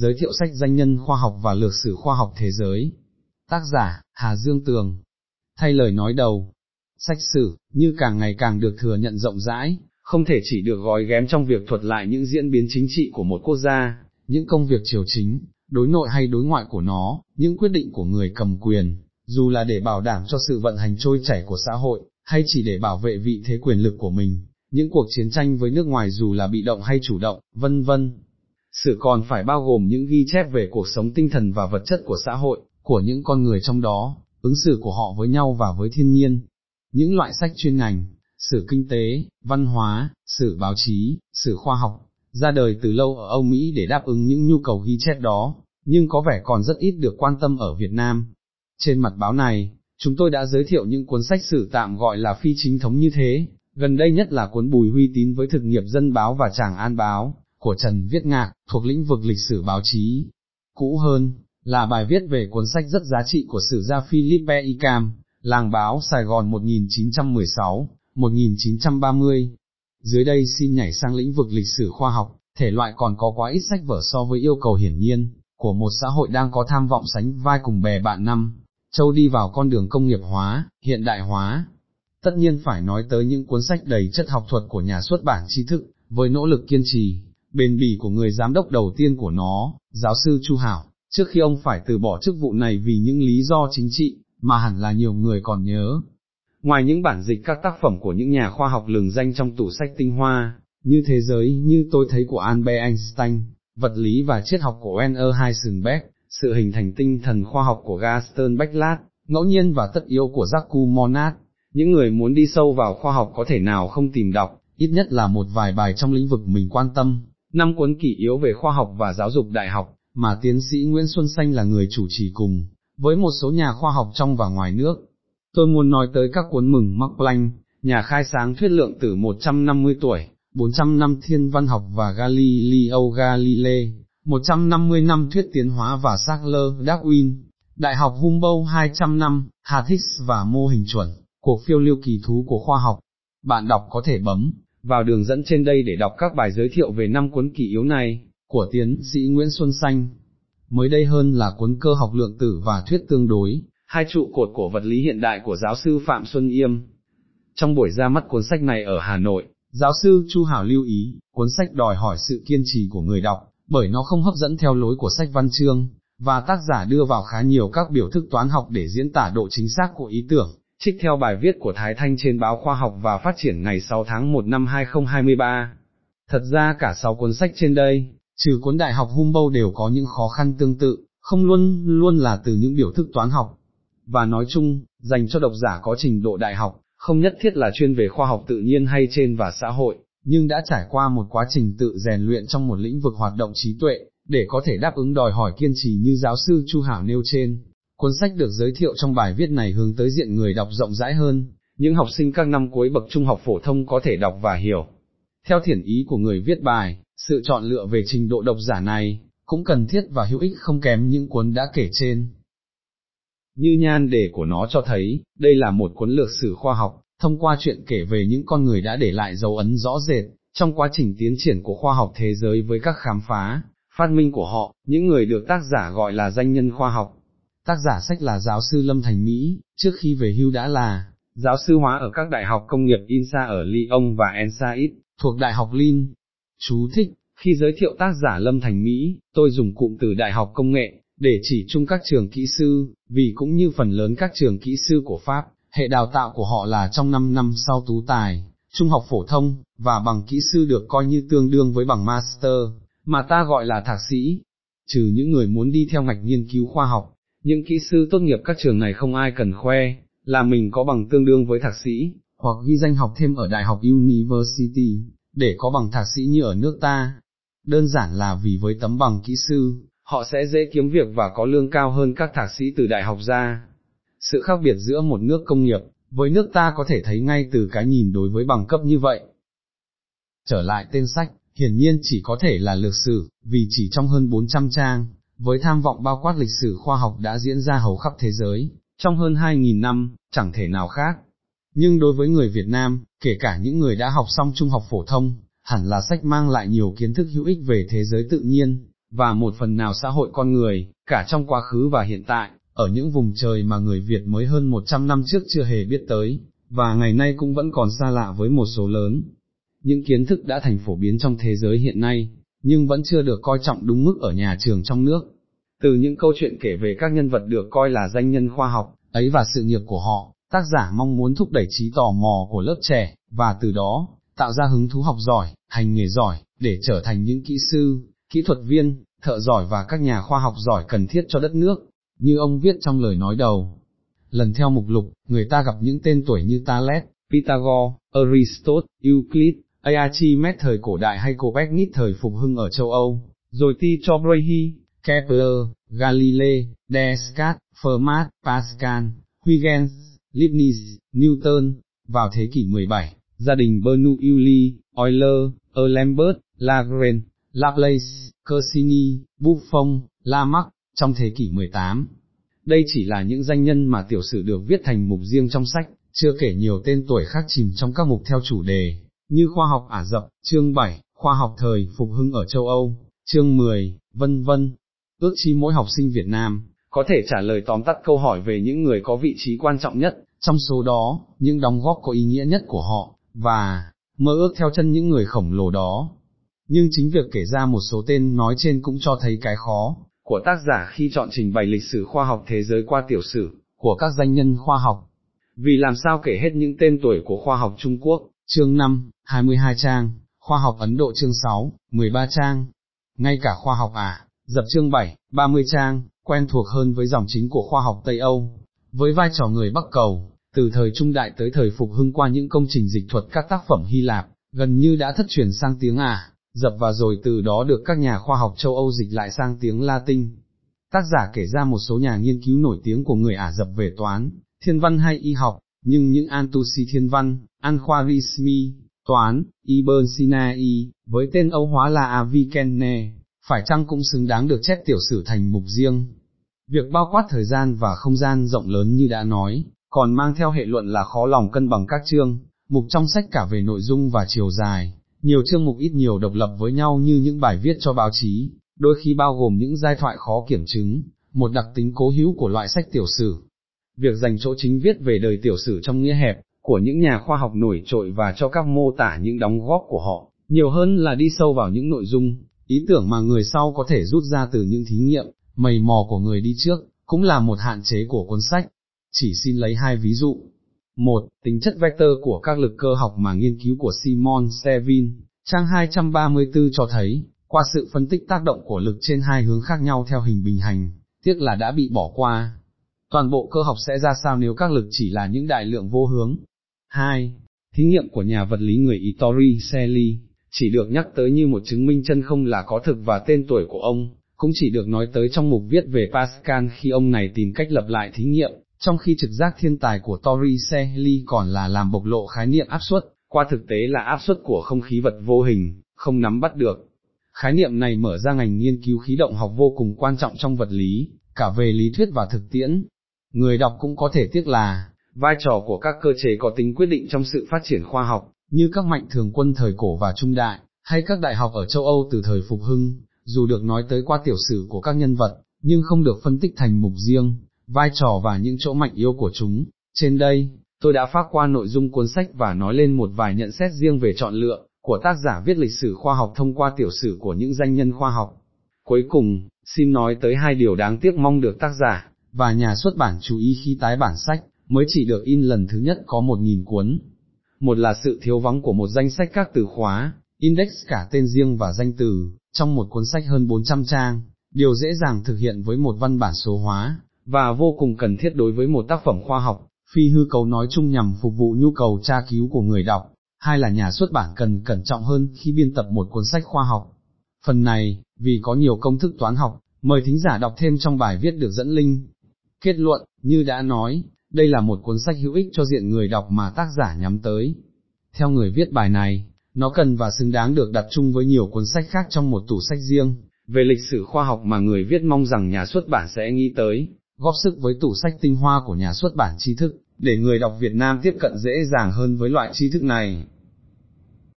giới thiệu sách danh nhân khoa học và lược sử khoa học thế giới. Tác giả, Hà Dương Tường. Thay lời nói đầu, sách sử, như càng ngày càng được thừa nhận rộng rãi, không thể chỉ được gói ghém trong việc thuật lại những diễn biến chính trị của một quốc gia, những công việc triều chính, đối nội hay đối ngoại của nó, những quyết định của người cầm quyền, dù là để bảo đảm cho sự vận hành trôi chảy của xã hội, hay chỉ để bảo vệ vị thế quyền lực của mình, những cuộc chiến tranh với nước ngoài dù là bị động hay chủ động, vân vân. Sự còn phải bao gồm những ghi chép về cuộc sống tinh thần và vật chất của xã hội, của những con người trong đó, ứng xử của họ với nhau và với thiên nhiên. Những loại sách chuyên ngành, sử kinh tế, văn hóa, sử báo chí, sử khoa học, ra đời từ lâu ở Âu Mỹ để đáp ứng những nhu cầu ghi chép đó, nhưng có vẻ còn rất ít được quan tâm ở Việt Nam. Trên mặt báo này, chúng tôi đã giới thiệu những cuốn sách sử tạm gọi là phi chính thống như thế, gần đây nhất là cuốn Bùi Huy Tín với thực nghiệp dân báo và Tràng An Báo, của Trần Viết Ngạc, thuộc lĩnh vực lịch sử báo chí. Cũ hơn, là bài viết về cuốn sách rất giá trị của sử gia Philippe Icam, làng báo Sài Gòn 1916, 1930. Dưới đây xin nhảy sang lĩnh vực lịch sử khoa học, thể loại còn có quá ít sách vở so với yêu cầu hiển nhiên, của một xã hội đang có tham vọng sánh vai cùng bè bạn năm, châu đi vào con đường công nghiệp hóa, hiện đại hóa. Tất nhiên phải nói tới những cuốn sách đầy chất học thuật của nhà xuất bản tri thức, với nỗ lực kiên trì, bền bỉ của người giám đốc đầu tiên của nó, giáo sư Chu Hảo, trước khi ông phải từ bỏ chức vụ này vì những lý do chính trị, mà hẳn là nhiều người còn nhớ. Ngoài những bản dịch các tác phẩm của những nhà khoa học lừng danh trong tủ sách tinh hoa, như thế giới như tôi thấy của Albert Einstein, vật lý và triết học của Werner Heisenberg, sự hình thành tinh thần khoa học của Gaston Bachelard, ngẫu nhiên và tất yếu của Jacques Monod, những người muốn đi sâu vào khoa học có thể nào không tìm đọc, ít nhất là một vài bài trong lĩnh vực mình quan tâm, năm cuốn kỷ yếu về khoa học và giáo dục đại học, mà tiến sĩ Nguyễn Xuân Xanh là người chủ trì cùng, với một số nhà khoa học trong và ngoài nước. Tôi muốn nói tới các cuốn mừng Max Planck, nhà khai sáng thuyết lượng tử 150 tuổi, 400 năm thiên văn học và Galileo Galilei, 150 năm thuyết tiến hóa và Charles Darwin, Đại học Humboldt 200 năm, Hà Higgs và mô hình chuẩn, cuộc phiêu lưu kỳ thú của khoa học. Bạn đọc có thể bấm vào đường dẫn trên đây để đọc các bài giới thiệu về năm cuốn kỷ yếu này, của tiến sĩ Nguyễn Xuân Xanh. Mới đây hơn là cuốn cơ học lượng tử và thuyết tương đối, hai trụ cột của vật lý hiện đại của giáo sư Phạm Xuân Yêm. Trong buổi ra mắt cuốn sách này ở Hà Nội, giáo sư Chu Hảo lưu ý, cuốn sách đòi hỏi sự kiên trì của người đọc, bởi nó không hấp dẫn theo lối của sách văn chương, và tác giả đưa vào khá nhiều các biểu thức toán học để diễn tả độ chính xác của ý tưởng, trích theo bài viết của Thái Thanh trên báo Khoa học và Phát triển ngày 6 tháng 1 năm 2023. Thật ra cả 6 cuốn sách trên đây, trừ cuốn Đại học Humboldt đều có những khó khăn tương tự, không luôn luôn là từ những biểu thức toán học. Và nói chung, dành cho độc giả có trình độ đại học, không nhất thiết là chuyên về khoa học tự nhiên hay trên và xã hội, nhưng đã trải qua một quá trình tự rèn luyện trong một lĩnh vực hoạt động trí tuệ, để có thể đáp ứng đòi hỏi kiên trì như giáo sư Chu Hảo nêu trên. Cuốn sách được giới thiệu trong bài viết này hướng tới diện người đọc rộng rãi hơn, những học sinh các năm cuối bậc trung học phổ thông có thể đọc và hiểu. Theo thiển ý của người viết bài, sự chọn lựa về trình độ độc giả này, cũng cần thiết và hữu ích không kém những cuốn đã kể trên. Như nhan đề của nó cho thấy, đây là một cuốn lược sử khoa học, thông qua chuyện kể về những con người đã để lại dấu ấn rõ rệt, trong quá trình tiến triển của khoa học thế giới với các khám phá, phát minh của họ, những người được tác giả gọi là danh nhân khoa học. Tác giả sách là giáo sư Lâm Thành Mỹ, trước khi về hưu đã là giáo sư hóa ở các đại học công nghiệp INSA ở Lyon và ENSAID, thuộc Đại học Lin. Chú thích, khi giới thiệu tác giả Lâm Thành Mỹ, tôi dùng cụm từ Đại học Công nghệ, để chỉ chung các trường kỹ sư, vì cũng như phần lớn các trường kỹ sư của Pháp, hệ đào tạo của họ là trong 5 năm sau tú tài, trung học phổ thông, và bằng kỹ sư được coi như tương đương với bằng master, mà ta gọi là thạc sĩ. Trừ những người muốn đi theo ngạch nghiên cứu khoa học, những kỹ sư tốt nghiệp các trường này không ai cần khoe, là mình có bằng tương đương với thạc sĩ, hoặc ghi danh học thêm ở Đại học University, để có bằng thạc sĩ như ở nước ta. Đơn giản là vì với tấm bằng kỹ sư, họ sẽ dễ kiếm việc và có lương cao hơn các thạc sĩ từ đại học ra. Sự khác biệt giữa một nước công nghiệp, với nước ta có thể thấy ngay từ cái nhìn đối với bằng cấp như vậy. Trở lại tên sách, hiển nhiên chỉ có thể là lược sử, vì chỉ trong hơn 400 trang, với tham vọng bao quát lịch sử khoa học đã diễn ra hầu khắp thế giới, trong hơn 2.000 năm, chẳng thể nào khác. Nhưng đối với người Việt Nam, kể cả những người đã học xong trung học phổ thông, hẳn là sách mang lại nhiều kiến thức hữu ích về thế giới tự nhiên, và một phần nào xã hội con người, cả trong quá khứ và hiện tại, ở những vùng trời mà người Việt mới hơn 100 năm trước chưa hề biết tới, và ngày nay cũng vẫn còn xa lạ với một số lớn. Những kiến thức đã thành phổ biến trong thế giới hiện nay, nhưng vẫn chưa được coi trọng đúng mức ở nhà trường trong nước. Từ những câu chuyện kể về các nhân vật được coi là danh nhân khoa học, ấy và sự nghiệp của họ, tác giả mong muốn thúc đẩy trí tò mò của lớp trẻ, và từ đó, tạo ra hứng thú học giỏi, hành nghề giỏi, để trở thành những kỹ sư, kỹ thuật viên, thợ giỏi và các nhà khoa học giỏi cần thiết cho đất nước, như ông viết trong lời nói đầu. Lần theo mục lục, người ta gặp những tên tuổi như Thales, Pythagore, Aristotle, Euclid, Archimedes thời cổ đại hay Copernicus thời phục hưng ở châu Âu, rồi Tycho Brahe, Kepler, Galilei, Descartes, Fermat, Pascal, Huygens, Leibniz, Newton, vào thế kỷ 17, gia đình Bernoulli, Euler, Lambert, Lagrange, Laplace, Cassini, Buffon, Lamarck, trong thế kỷ 18. Đây chỉ là những danh nhân mà tiểu sử được viết thành mục riêng trong sách, chưa kể nhiều tên tuổi khác chìm trong các mục theo chủ đề, như khoa học Ả Rập, chương 7, khoa học thời phục hưng ở châu Âu, chương 10, vân vân. Ước chi mỗi học sinh Việt Nam, có thể trả lời tóm tắt câu hỏi về những người có vị trí quan trọng nhất, trong số đó, những đóng góp có ý nghĩa nhất của họ, và, mơ ước theo chân những người khổng lồ đó. Nhưng chính việc kể ra một số tên nói trên cũng cho thấy cái khó, của tác giả khi chọn trình bày lịch sử khoa học thế giới qua tiểu sử, của các danh nhân khoa học. Vì làm sao kể hết những tên tuổi của khoa học Trung Quốc, chương 5, 22 trang, khoa học Ấn Độ chương 6, 13 trang, ngay cả khoa học à, dập chương 7, 30 trang, quen thuộc hơn với dòng chính của khoa học Tây Âu, với vai trò người Bắc Cầu, từ thời Trung Đại tới thời Phục Hưng qua những công trình dịch thuật các tác phẩm Hy Lạp, gần như đã thất truyền sang tiếng Ả, dập và rồi từ đó được các nhà khoa học châu Âu dịch lại sang tiếng Latin. Tác giả kể ra một số nhà nghiên cứu nổi tiếng của người Ả dập về toán, thiên văn hay y học, nhưng những Antusi thiên văn, Al-Khwarizmi, toán, Ibn Sinai, với tên Âu hóa là Avikenne, phải chăng cũng xứng đáng được chép tiểu sử thành mục riêng. Việc bao quát thời gian và không gian rộng lớn như đã nói, còn mang theo hệ luận là khó lòng cân bằng các chương, mục trong sách cả về nội dung và chiều dài, nhiều chương mục ít nhiều độc lập với nhau như những bài viết cho báo chí, đôi khi bao gồm những giai thoại khó kiểm chứng, một đặc tính cố hữu của loại sách tiểu sử. Việc dành chỗ chính viết về đời tiểu sử trong nghĩa hẹp, của những nhà khoa học nổi trội và cho các mô tả những đóng góp của họ, nhiều hơn là đi sâu vào những nội dung, ý tưởng mà người sau có thể rút ra từ những thí nghiệm, mầy mò của người đi trước, cũng là một hạn chế của cuốn sách. Chỉ xin lấy hai ví dụ. Một, tính chất vector của các lực cơ học mà nghiên cứu của Simon Sevin, trang 234 cho thấy, qua sự phân tích tác động của lực trên hai hướng khác nhau theo hình bình hành, tiếc là đã bị bỏ qua. Toàn bộ cơ học sẽ ra sao nếu các lực chỉ là những đại lượng vô hướng? 2. Thí nghiệm của nhà vật lý người Itori Selly, chỉ được nhắc tới như một chứng minh chân không là có thực và tên tuổi của ông, cũng chỉ được nói tới trong mục viết về Pascal khi ông này tìm cách lập lại thí nghiệm, trong khi trực giác thiên tài của Torricelli còn là làm bộc lộ khái niệm áp suất, qua thực tế là áp suất của không khí vật vô hình, không nắm bắt được. Khái niệm này mở ra ngành nghiên cứu khí động học vô cùng quan trọng trong vật lý, cả về lý thuyết và thực tiễn. Người đọc cũng có thể tiếc là, vai trò của các cơ chế có tính quyết định trong sự phát triển khoa học, như các mạnh thường quân thời cổ và trung đại, hay các đại học ở châu Âu từ thời phục hưng, dù được nói tới qua tiểu sử của các nhân vật, nhưng không được phân tích thành mục riêng, vai trò và những chỗ mạnh yếu của chúng. Trên đây, tôi đã phát qua nội dung cuốn sách và nói lên một vài nhận xét riêng về chọn lựa của tác giả viết lịch sử khoa học thông qua tiểu sử của những danh nhân khoa học. Cuối cùng, xin nói tới hai điều đáng tiếc mong được tác giả, và nhà xuất bản chú ý khi tái bản sách, mới chỉ được in lần thứ nhất có một nghìn cuốn. Một là sự thiếu vắng của một danh sách các từ khóa, index cả tên riêng và danh từ, trong một cuốn sách hơn 400 trang, điều dễ dàng thực hiện với một văn bản số hóa, và vô cùng cần thiết đối với một tác phẩm khoa học, phi hư cấu nói chung nhằm phục vụ nhu cầu tra cứu của người đọc, hai là nhà xuất bản cần cẩn trọng hơn khi biên tập một cuốn sách khoa học. Phần này, vì có nhiều công thức toán học, mời thính giả đọc thêm trong bài viết được dẫn link. Kết luận, như đã nói, đây là một cuốn sách hữu ích cho diện người đọc mà tác giả nhắm tới. Theo người viết bài này, nó cần và xứng đáng được đặt chung với nhiều cuốn sách khác trong một tủ sách riêng, về lịch sử khoa học mà người viết mong rằng nhà xuất bản sẽ nghĩ tới, góp sức với tủ sách tinh hoa của nhà xuất bản tri thức, để người đọc Việt Nam tiếp cận dễ dàng hơn với loại tri thức này.